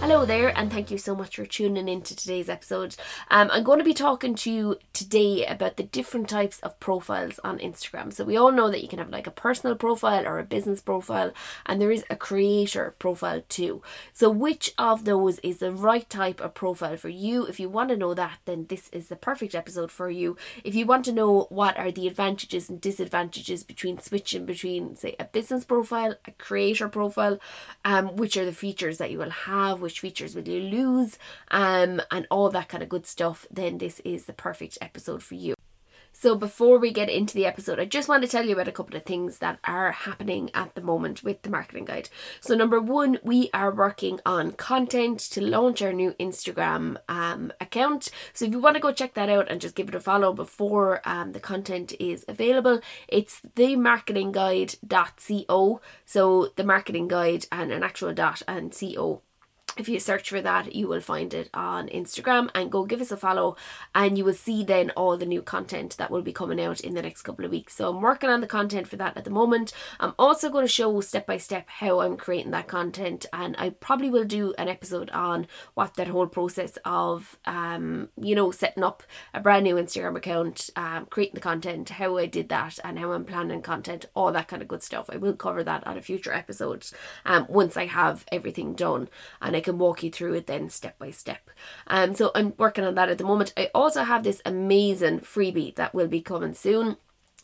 Hello there, and thank you so much for tuning in to today's episode. Um, I'm going to be talking to you today about the different types of profiles on Instagram. So, we all know that you can have like a personal profile or a business profile, and there is a creator profile too. So, which of those is the right type of profile for you? If you want to know that, then this is the perfect episode for you. If you want to know what are the advantages and disadvantages between switching between, say, a business profile, a creator profile, um, which are the features that you will have which features will you lose, um, and all that kind of good stuff, then this is the perfect episode for you. So, before we get into the episode, I just want to tell you about a couple of things that are happening at the moment with the marketing guide. So, number one, we are working on content to launch our new Instagram um, account. So, if you want to go check that out and just give it a follow before um, the content is available, it's themarketingguide.co. So, the marketing guide and an actual dot and co if you search for that, you will find it on Instagram and go give us a follow, and you will see then all the new content that will be coming out in the next couple of weeks. So, I'm working on the content for that at the moment. I'm also going to show step by step how I'm creating that content, and I probably will do an episode on what that whole process of, um, you know, setting up a brand new Instagram account, um, creating the content, how I did that, and how I'm planning content, all that kind of good stuff. I will cover that on a future episode um, once I have everything done and I can walk you through it then step by step. Um, so I'm working on that at the moment. I also have this amazing freebie that will be coming soon.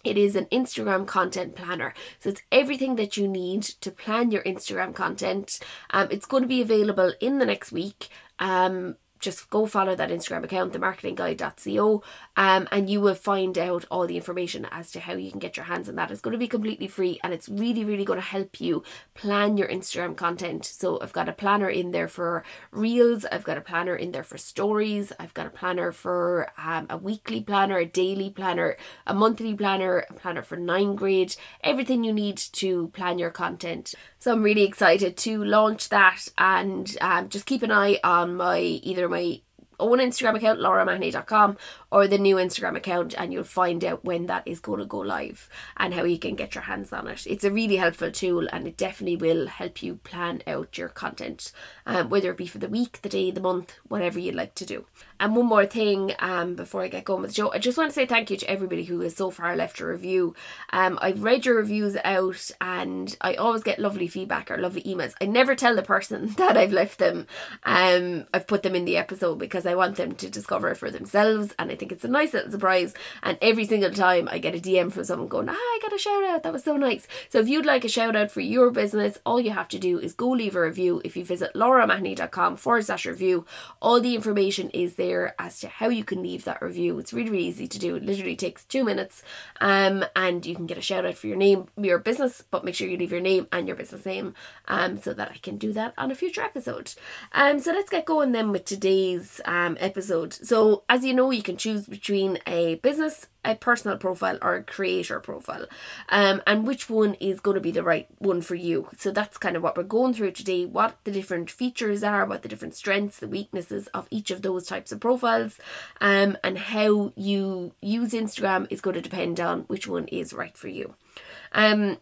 It is an Instagram content planner. So it's everything that you need to plan your Instagram content. Um, it's going to be available in the next week. Um, just go follow that Instagram account, themarketingguide.co, um, and you will find out all the information as to how you can get your hands on that. It's going to be completely free and it's really, really going to help you plan your Instagram content. So I've got a planner in there for reels, I've got a planner in there for stories, I've got a planner for um, a weekly planner, a daily planner, a monthly planner, a planner for nine grade, everything you need to plan your content. So I'm really excited to launch that and um, just keep an eye on my either my own Instagram account, lauraomahony.com, or the new Instagram account, and you'll find out when that is going to go live and how you can get your hands on it. It's a really helpful tool and it definitely will help you plan out your content, um, whether it be for the week, the day, the month, whatever you'd like to do. And one more thing um, before I get going with the show, I just want to say thank you to everybody who has so far left a review. Um, I've read your reviews out and I always get lovely feedback or lovely emails. I never tell the person that I've left them, um, I've put them in the episode because I want them to discover it for themselves and I think it's a nice little surprise. And every single time I get a DM from someone going, ah, I got a shout out, that was so nice. So if you'd like a shout out for your business, all you have to do is go leave a review. If you visit lauraomahony.com forward slash review, all the information is there as to how you can leave that review. It's really, really easy to do. It literally takes two minutes. Um, and you can get a shout out for your name, your business, but make sure you leave your name and your business name um, so that I can do that on a future episode. Um, so let's get going then with today's episode. So, as you know, you can choose between a business a personal profile or a creator profile. Um, and which one is going to be the right one for you. So that's kind of what we're going through today. What the different features are what the different strengths the weaknesses of each of those types of profiles um, and how you use instagram is going to depend on which one is right for you. Um,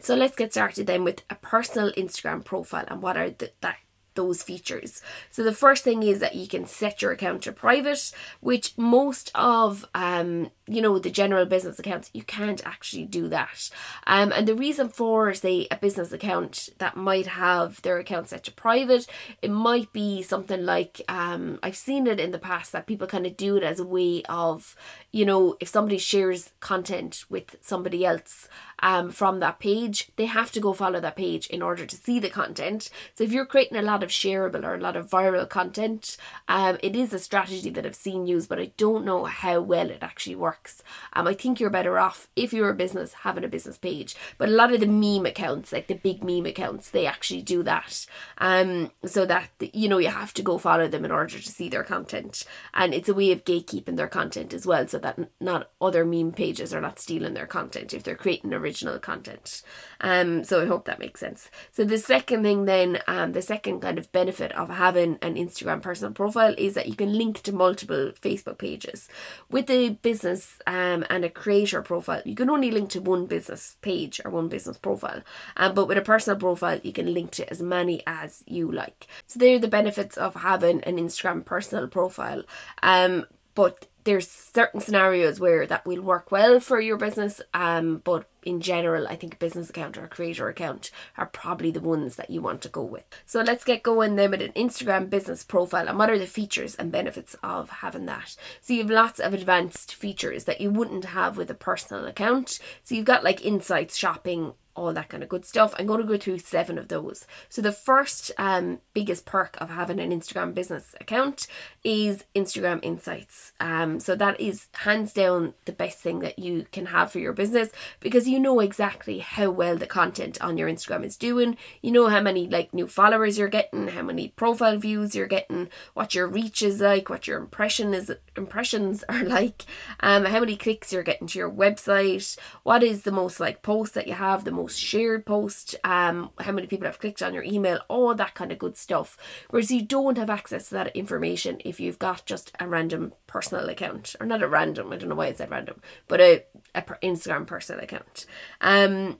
so let's get started then with a personal instagram profile and what are the, that those features. So the first thing is that you can set your account to private, which most of um you know the general business accounts you can't actually do that. Um and the reason for say a business account that might have their account set to private, it might be something like um I've seen it in the past that people kind of do it as a way of you know if somebody shares content with somebody else um, from that page, they have to go follow that page in order to see the content. So if you're creating a lot of shareable or a lot of viral content, um, it is a strategy that I've seen used, but I don't know how well it actually works. Um, I think you're better off if you're a business having a business page. But a lot of the meme accounts, like the big meme accounts, they actually do that. Um, so that you know you have to go follow them in order to see their content, and it's a way of gatekeeping their content as well, so that not other meme pages are not stealing their content if they're creating original content. Um, so I hope that makes sense. So the second thing then, um, the second kind of benefit of having an Instagram personal profile is that you can link to multiple Facebook pages. With a business um, and a creator profile, you can only link to one business page or one business profile. Um, but with a personal profile, you can link to as many as you like. So they're the benefits of having an Instagram personal profile. Um, but there's certain scenarios where that will work well for your business um but in general i think a business account or a creator account are probably the ones that you want to go with. So let's get going then with an instagram business profile and what are the features and benefits of having that. So you have lots of advanced features that you wouldn't have with a personal account. So you've got like insights shopping all that kind of good stuff. I'm going to go through seven of those. So the first um, biggest perk of having an Instagram business account is Instagram Insights. Um, so that is hands down the best thing that you can have for your business because you know exactly how well the content on your Instagram is doing. You know how many like new followers you're getting, how many profile views you're getting, what your reach is like, what your impression is impressions are like, um, how many clicks you're getting to your website, what is the most like post that you have, the most most shared post, um, how many people have clicked on your email, all that kind of good stuff. Whereas you don't have access to that information if you've got just a random personal account, or not a random, I don't know why I said random, but a, a Instagram personal account. Um,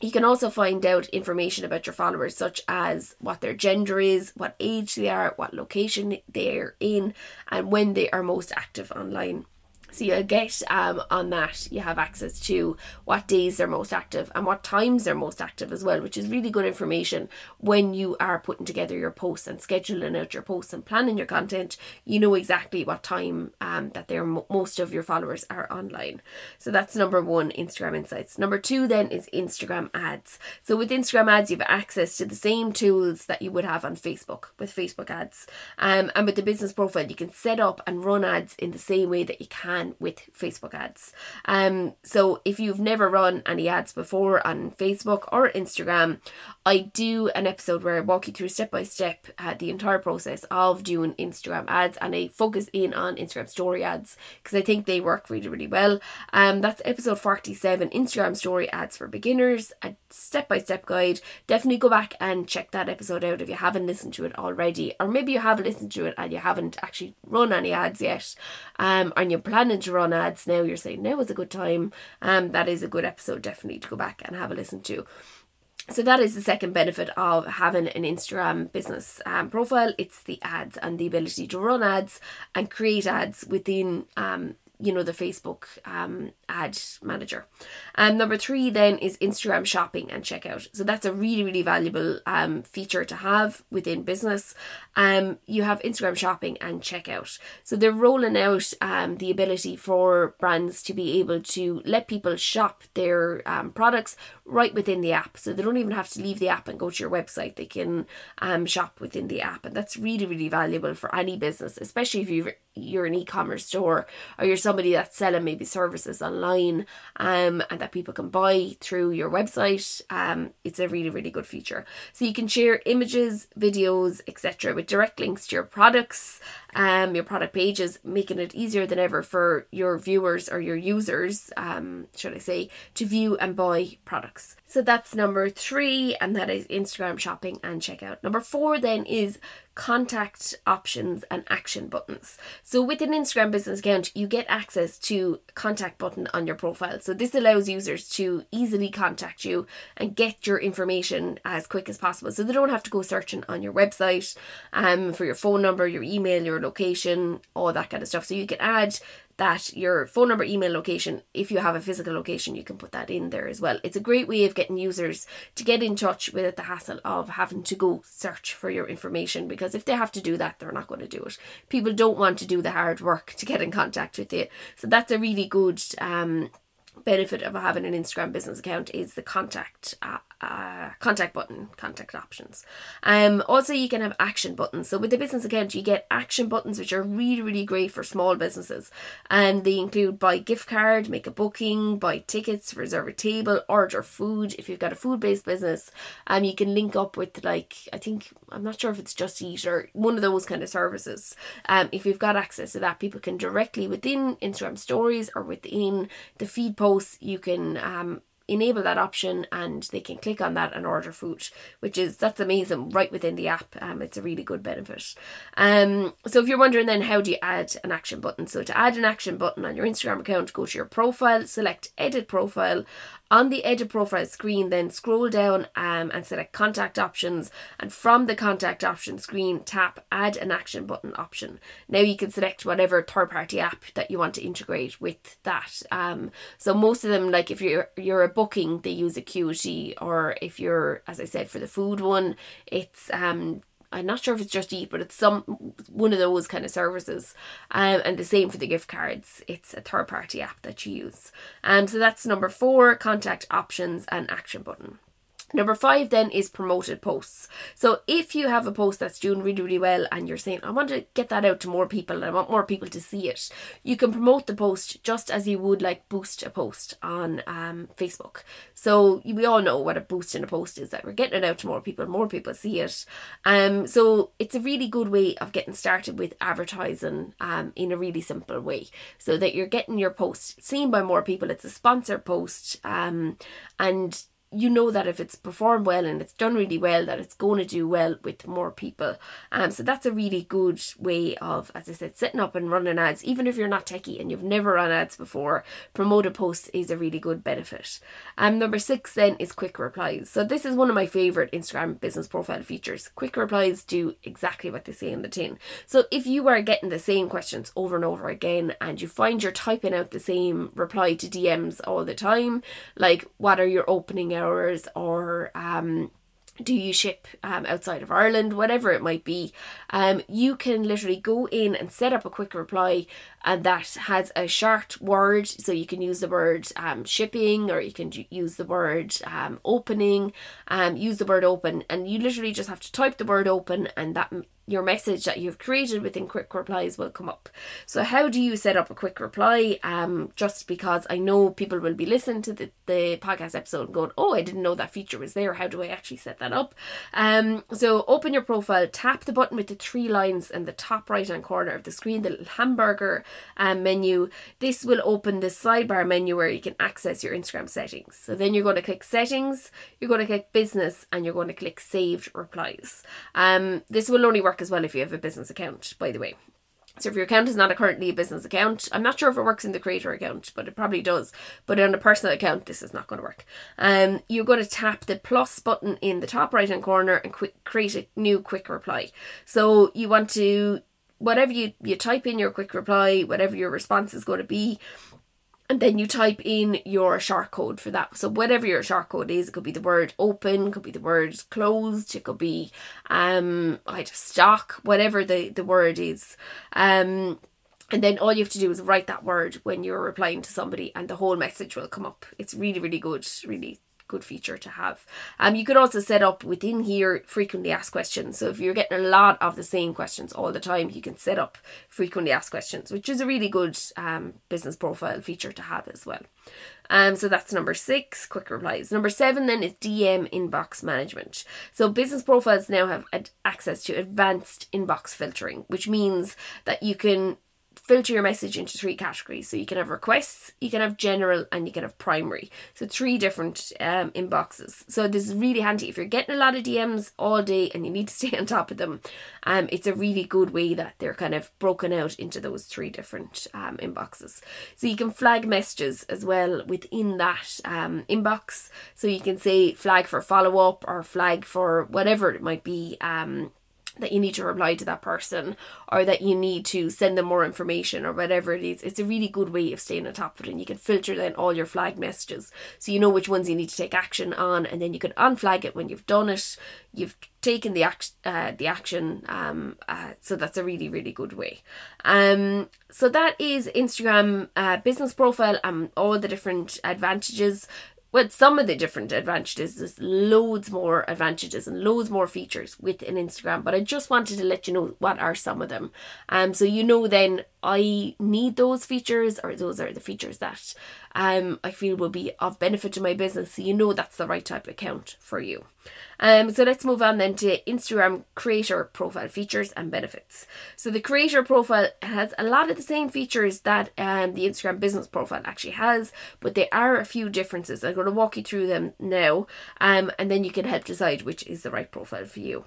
you can also find out information about your followers, such as what their gender is, what age they are, what location they're in, and when they are most active online. So you get um, on that, you have access to what days they're most active and what times they're most active as well, which is really good information when you are putting together your posts and scheduling out your posts and planning your content. You know exactly what time um, that they're most of your followers are online. So that's number one, Instagram Insights. Number two then is Instagram ads. So with Instagram ads, you have access to the same tools that you would have on Facebook with Facebook ads. Um, and with the business profile, you can set up and run ads in the same way that you can with Facebook ads. Um, so if you've never run any ads before on Facebook or Instagram, I do an episode where I walk you through step by step the entire process of doing Instagram ads, and I focus in on Instagram story ads because I think they work really, really well. Um, that's episode forty-seven, Instagram story ads for beginners, a step by step guide. Definitely go back and check that episode out if you haven't listened to it already, or maybe you have listened to it and you haven't actually run any ads yet, um, and you're planning to run ads now. You're saying now is a good time. Um, that is a good episode definitely to go back and have a listen to. So that is the second benefit of having an Instagram business um, profile. It's the ads and the ability to run ads and create ads within um, you know the Facebook um, ad manager. And number three then is Instagram shopping and checkout. So that's a really really valuable um, feature to have within business. Um, you have Instagram shopping and checkout. So they're rolling out um, the ability for brands to be able to let people shop their um, products right within the app. So they don't even have to leave the app and go to your website. They can um, shop within the app, and that's really really valuable for any business, especially if you're you're an e-commerce store or you're somebody that's selling maybe services online um, and that people can buy through your website um, it's a really really good feature. So you can share images videos etc with direct links to your products um, your product pages, making it easier than ever for your viewers or your users, um, should I say, to view and buy products. So that's number three, and that is Instagram shopping and checkout. Number four then is contact options and action buttons. So with an Instagram business account, you get access to contact button on your profile. So this allows users to easily contact you and get your information as quick as possible. So they don't have to go searching on your website um, for your phone number, your email, your location, all that kind of stuff. So you can add that your phone number, email, location, if you have a physical location, you can put that in there as well. It's a great way of getting users to get in touch without the hassle of having to go search for your information because if they have to do that, they're not going to do it. People don't want to do the hard work to get in contact with you. So that's a really good um, benefit of having an Instagram business account is the contact uh, uh, contact button, contact options. Um, also, you can have action buttons. So with the business account, you get action buttons, which are really, really great for small businesses, and they include buy gift card, make a booking, buy tickets, reserve a table, order food. If you've got a food based business, um, you can link up with like I think I'm not sure if it's Just Eat or one of those kind of services. Um, if you've got access to that, people can directly within Instagram stories or within the feed posts, you can um enable that option and they can click on that and order food which is that's amazing right within the app. Um it's a really good benefit. Um so if you're wondering then how do you add an action button? So to add an action button on your instagram account go to your profile select edit profile on the edit profile screen, then scroll down um, and select contact options. And from the contact option screen, tap add an action button option. Now you can select whatever third party app that you want to integrate with that. Um, so most of them, like if you're you're a booking, they use Acuity, or if you're, as I said, for the food one, it's um I'm not sure if it's Just Eat, but it's some one of those kind of services. Um, and the same for the gift cards. It's a third party app that you use. Um, so that's number four: contact options and action button. Number five then is promoted posts. So if you have a post that's doing really, really well and you're saying, I want to get that out to more people and I want more people to see it, you can promote the post just as you would like boost a post on um, Facebook. So we all know what a boost in a post is that we're getting it out to more people, more people see it. Um, so it's a really good way of getting started with advertising um, in a really simple way so that you're getting your post seen by more people. It's a sponsored post um, and you know that if it's performed well and it's done really well, that it's going to do well with more people. Um, so that's a really good way of, as I said, setting up and running ads. Even if you're not techie and you've never run ads before, promoted posts is a really good benefit. Um, number six then is quick replies. So this is one of my favorite Instagram business profile features. Quick replies do exactly what they say in the tin. So if you are getting the same questions over and over again and you find you're typing out the same reply to DMs all the time, like what are your opening hours? Hours or um, do you ship um, outside of Ireland, whatever it might be, um, you can literally go in and set up a quick reply and that has a short word. So you can use the word um, shipping or you can use the word um, opening, um, use the word open, and you literally just have to type the word open and that your message that you've created within quick replies will come up. So how do you set up a quick reply? Um, just because I know people will be listening to the, the podcast episode and going, oh, I didn't know that feature was there. How do I actually set that up? Um, so open your profile, tap the button with the three lines in the top right hand corner of the screen, the little hamburger um, menu. This will open the sidebar menu where you can access your Instagram settings. So then you're going to click settings, you're going to click business, and you're going to click saved replies. Um, this will only work work as well if you have a business account, by the way. So if your account is not a currently a business account, I'm not sure if it works in the creator account, but it probably does. But on a personal account, this is not going to work. Um, you're going to tap the plus button in the top right hand corner and quick, create a new quick reply. So you want to whatever you you type in your quick reply, whatever your response is going to be, and then you type in your short code for that. So whatever your short code is, it could be the word open, could be the word closed, it could be um I just stock, whatever the, the word is. Um and then all you have to do is write that word when you're replying to somebody and the whole message will come up. It's really, really good, really good feature to have. Um, you could also set up within here frequently asked questions. So if you're getting a lot of the same questions all the time, you can set up frequently asked questions, which is a really good um, business profile feature to have as well. Um, so that's number six, quick replies. Number seven then is DM inbox management. So business profiles now have ad- access to advanced inbox filtering, which means that you can filter your message into three categories. So you can have requests, you can have general, and you can have primary. So three different um, inboxes. So this is really handy if you're getting a lot of DMs all day and you need to stay on top of them. Um, it's a really good way that they're kind of broken out into those three different um, inboxes. So you can flag messages as well within that um, inbox. So you can say flag for follow up or flag for whatever it might be. Um, that you need to reply to that person or that you need to send them more information or whatever it is. It's a really good way of staying on top of it and you can filter then all your flag messages so you know which ones you need to take action on and then you can unflag it when you've done it. You've taken the act uh, the action um uh, so that's a really really good way um so that is instagram uh, business profile and all the different advantages with some of the different advantages, there's loads more advantages and loads more features with an Instagram. But I just wanted to let you know what are some of them. Um, so you know then I need those features or those are the features that um I feel will be of benefit to my business. So you know that's the right type of account for you. Um, so let's move on then to Instagram creator profile features and benefits. So the creator profile has a lot of the same features that um, the Instagram business profile actually has, but there are a few differences. I'm going to walk you through them now, um, and then you can help decide which is the right profile for you.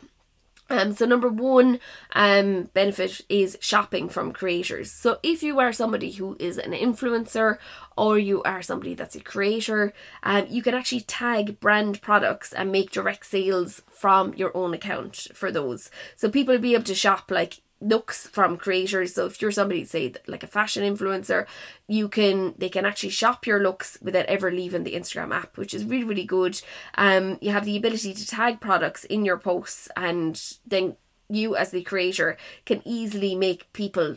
Um, so number one um, benefit is shopping from creators. So if you are somebody who is an influencer or you are somebody that's a creator, um, you can actually tag brand products and make direct sales from your own account for those. So people will be able to shop like looks from creators. So if you're somebody say like a fashion influencer, you can they can actually shop your looks without ever leaving the Instagram app, which is really really good. Um, you have the ability to tag products in your posts, and then you as the creator can easily make people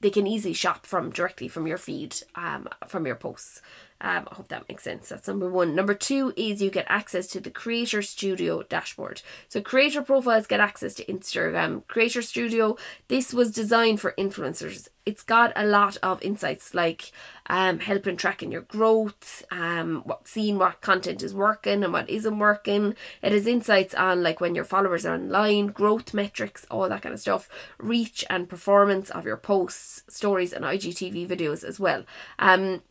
they can easily shop from directly from your feed um from your posts um, I hope that makes sense. That's number one. Number two is you get access to the Creator Studio dashboard. So creator profiles get access to Instagram. Creator Studio, this was designed for influencers. It's got a lot of insights like um, helping tracking your growth, um, what, seeing what content is working and what isn't working. It has insights on like when your followers are online, growth metrics, all that kind of stuff, reach and performance of your posts, stories, and IGTV videos as well. Um,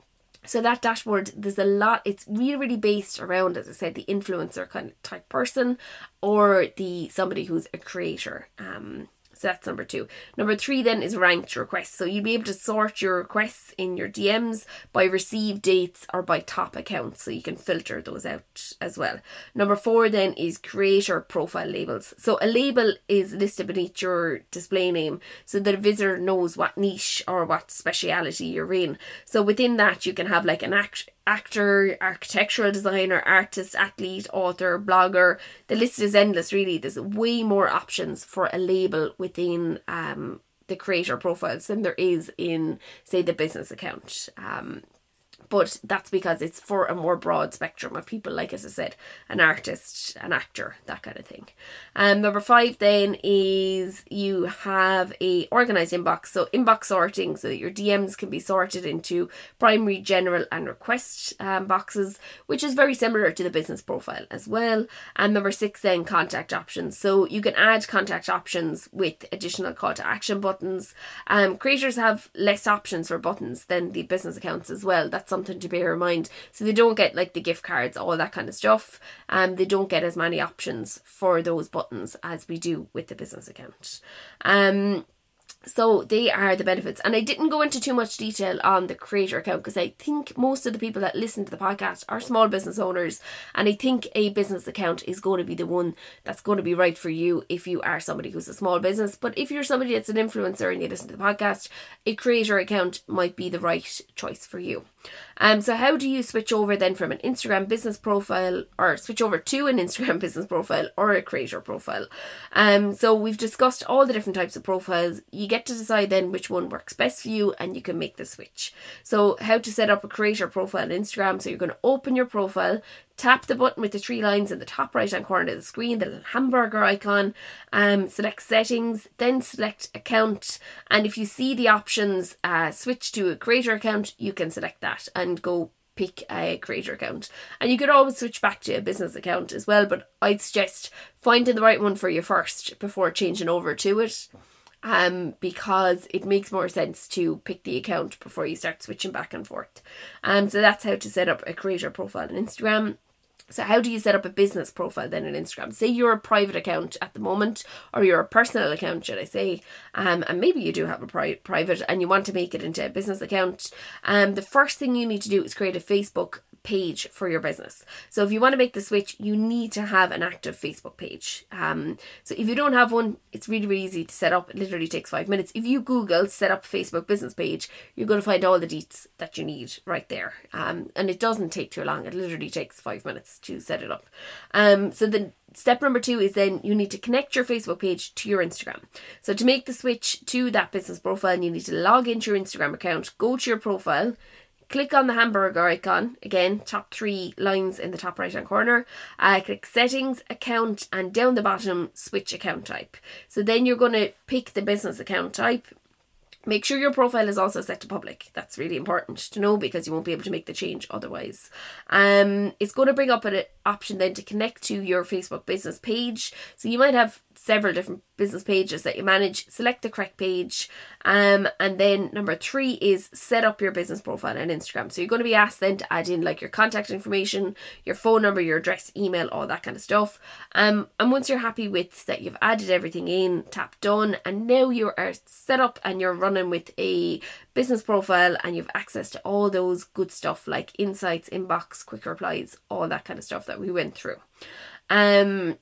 so that dashboard, there's a lot. It's really, really based around, as I said, the influencer kind of type person, or the somebody who's a creator. Um, so that's number two. Number three then is ranked requests. So you'll be able to sort your requests in your DMs by receive dates or by top accounts. So you can filter those out as well. Number four then is creator profile labels. So a label is listed beneath your display name so that a visitor knows what niche or what speciality you're in. So within that you can have like an act actor, architectural designer, artist, athlete, author, blogger. The list is endless, really. There's way more options for a label within um, the creator profiles than there is in, say, the business account. Um, but that's because it's for a more broad spectrum of people, like as I said, an artist, an actor, that kind of thing. Um, number five then is you have a organized inbox, so inbox sorting, so that your DMs can be sorted into primary, general, and request um, boxes, which is very similar to the business profile as well. And number six then contact options, so you can add contact options with additional call to action buttons. Um, creators have less options for buttons than the business accounts as well. That's something something to bear in mind. So they don't get like the gift cards, all that kind of stuff. And um, they don't get as many options for those buttons as we do with the business account. Um, so they are the benefits. And I didn't go into too much detail on the creator account because I think most of the people that listen to the podcast are small business owners. And I think a business account is going to be the one that's going to be right for you if you are somebody who's a small business. But if you're somebody that's an influencer and you listen to the podcast, a creator account might be the right choice for you. Um, so how do you switch over then from an Instagram business profile or switch over to an Instagram business profile or a creator profile? Um, so we've discussed all the different types of profiles. You get to decide then which one works best for you and you can make the switch. So how to set up a creator profile on Instagram. So you're going to open your profile, Tap the button with the three lines in the top right hand corner of the screen, the little hamburger icon. Um, select settings, then select account. And if you see the options uh, switch to a creator account, you can select that and go pick a creator account. And you could always switch back to a business account as well, but I'd suggest finding the right one for you first before changing over to it. Um, because it makes more sense to pick the account before you start switching back and forth. Um, so that's how to set up a creator profile on Instagram. So, how do you set up a business profile then on Instagram? Say you're a private account at the moment, or you're a personal account, should I say? Um, and maybe you do have a pri- private and you want to make it into a business account. Um, the first thing you need to do is create a Facebook page for your business. So if you want to make the switch, you need to have an active Facebook page. Um, so if you don't have one, it's really, really easy to set up. It literally takes five minutes. If you Google set up Facebook business page, you're going to find all the deets that you need right there. Um, and it doesn't take too long. It literally takes five minutes to set it up. Um, so the step number two is then you need to connect your Facebook page to your Instagram. So to make the switch to that business profile, you need to log into your Instagram account, go to your profile, click on the hamburger icon again top three lines in the top right hand corner uh, click settings account and down the bottom switch account type so then you're going to pick the business account type Make sure your profile is also set to public. That's really important to know because you won't be able to make the change otherwise. Um, it's going to bring up an option then to connect to your Facebook business page. So you might have several different business pages that you manage. Select the correct page. Um, and then number three is set up your business profile on Instagram. So you're going to be asked then to add in like your contact information, your phone number, your address, email, all that kind of stuff. Um, and once you're happy with that, you've added everything in, tap done, and now you are set up and you're running with a business profile and you've access to all those good stuff like insights, inbox, quick replies, all that kind of stuff that we went through. Um,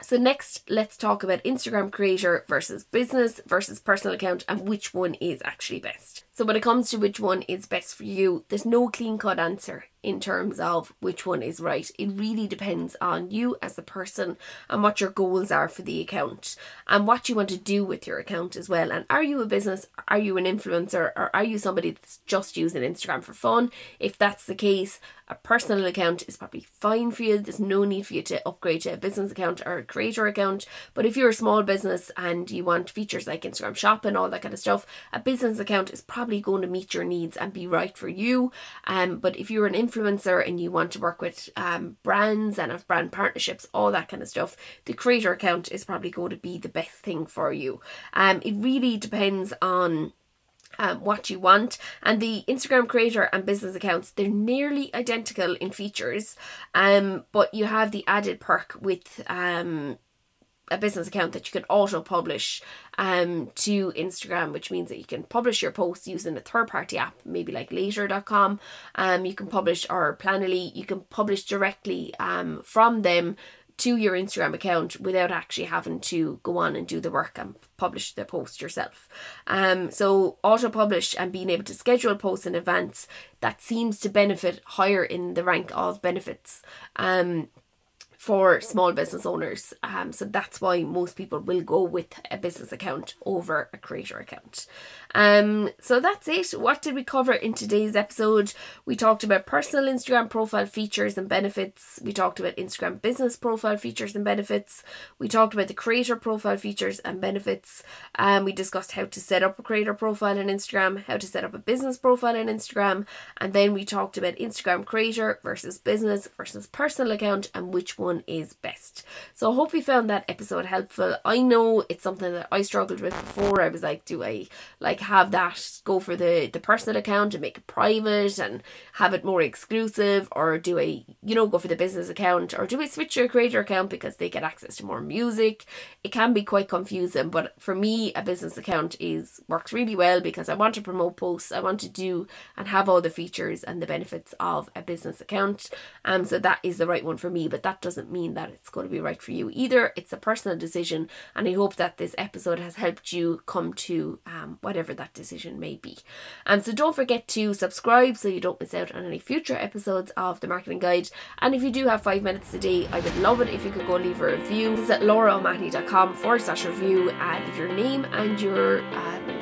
so next, let's talk about Instagram creator versus business versus personal account and which one is actually best. So when it comes to which one is best for you, there's no clean cut answer in terms of which one is right. It really depends on you as a person and what your goals are for the account and what you want to do with your account as well. And are you a business? Are you an influencer? Or are you somebody that's just using Instagram for fun? If that's the case, a personal account is probably fine for you. There's no need for you to upgrade to a business account or a creator account. But if you're a small business and you want features like Instagram shop and all that kind of stuff, a business account is probably going to meet your needs and be right for you. Um, but if you're an influencer and you want to work with um, brands and have brand partnerships, all that kind of stuff, the creator account is probably going to be the best thing for you. Um, it really depends on um, what you want. And the Instagram creator and business accounts, they're nearly identical in features, um, but you have the added perk with um, a business account that you can auto publish um, to Instagram, which means that you can publish your posts using a third party app, maybe like later.com. Um, you can publish or Planoly, you can publish directly um, from them to your Instagram account without actually having to go on and do the work and publish the post yourself. Um, so auto publish and being able to schedule posts in advance that seems to benefit higher in the rank of benefits. Um, for small business owners. Um, so that's why most people will go with a business account over a creator account. Um, so that's it. What did we cover in today's episode? We talked about personal Instagram profile features and benefits. We talked about Instagram business profile features and benefits. We talked about the creator profile features and benefits. Um, we discussed how to set up a creator profile on Instagram, how to set up a business profile on Instagram, and then we talked about Instagram creator versus business versus personal account and which one one is best. So I hope you found that episode helpful. I know it's something that I struggled with before. I was like, do I like have that go for the the personal account and make it private and have it more exclusive, or do I you know go for the business account, or do I switch your creator account because they get access to more music? It can be quite confusing, but for me, a business account is works really well because I want to promote posts. I want to do and have all the features and the benefits of a business account. Um, so that is the right one for me, but that doesn't doesn't mean that it's going to be right for you either. It's a personal decision, and I hope that this episode has helped you come to um, whatever that decision may be. And so don't forget to subscribe so you don't miss out on any future episodes of the Marketing Guide. And if you do have five minutes a day, I would love it if you could go leave a review. Visit lauraomahony.com forward slash review and your name and your. Um,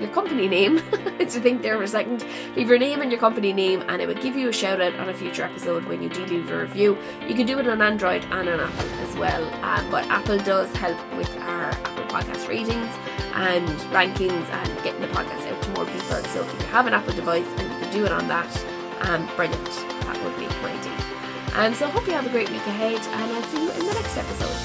your company name to think there for a second. Leave your name and your company name, and it will give you a shout out on a future episode when you do leave a review. You can do it on Android and on Apple as well, um, but Apple does help with our Apple podcast ratings and rankings and getting the podcast out to more people. So if you have an Apple device and you can do it on that, um, brilliant. That would be great. Um, so I hope you have a great week ahead, and I'll see you in the next episode.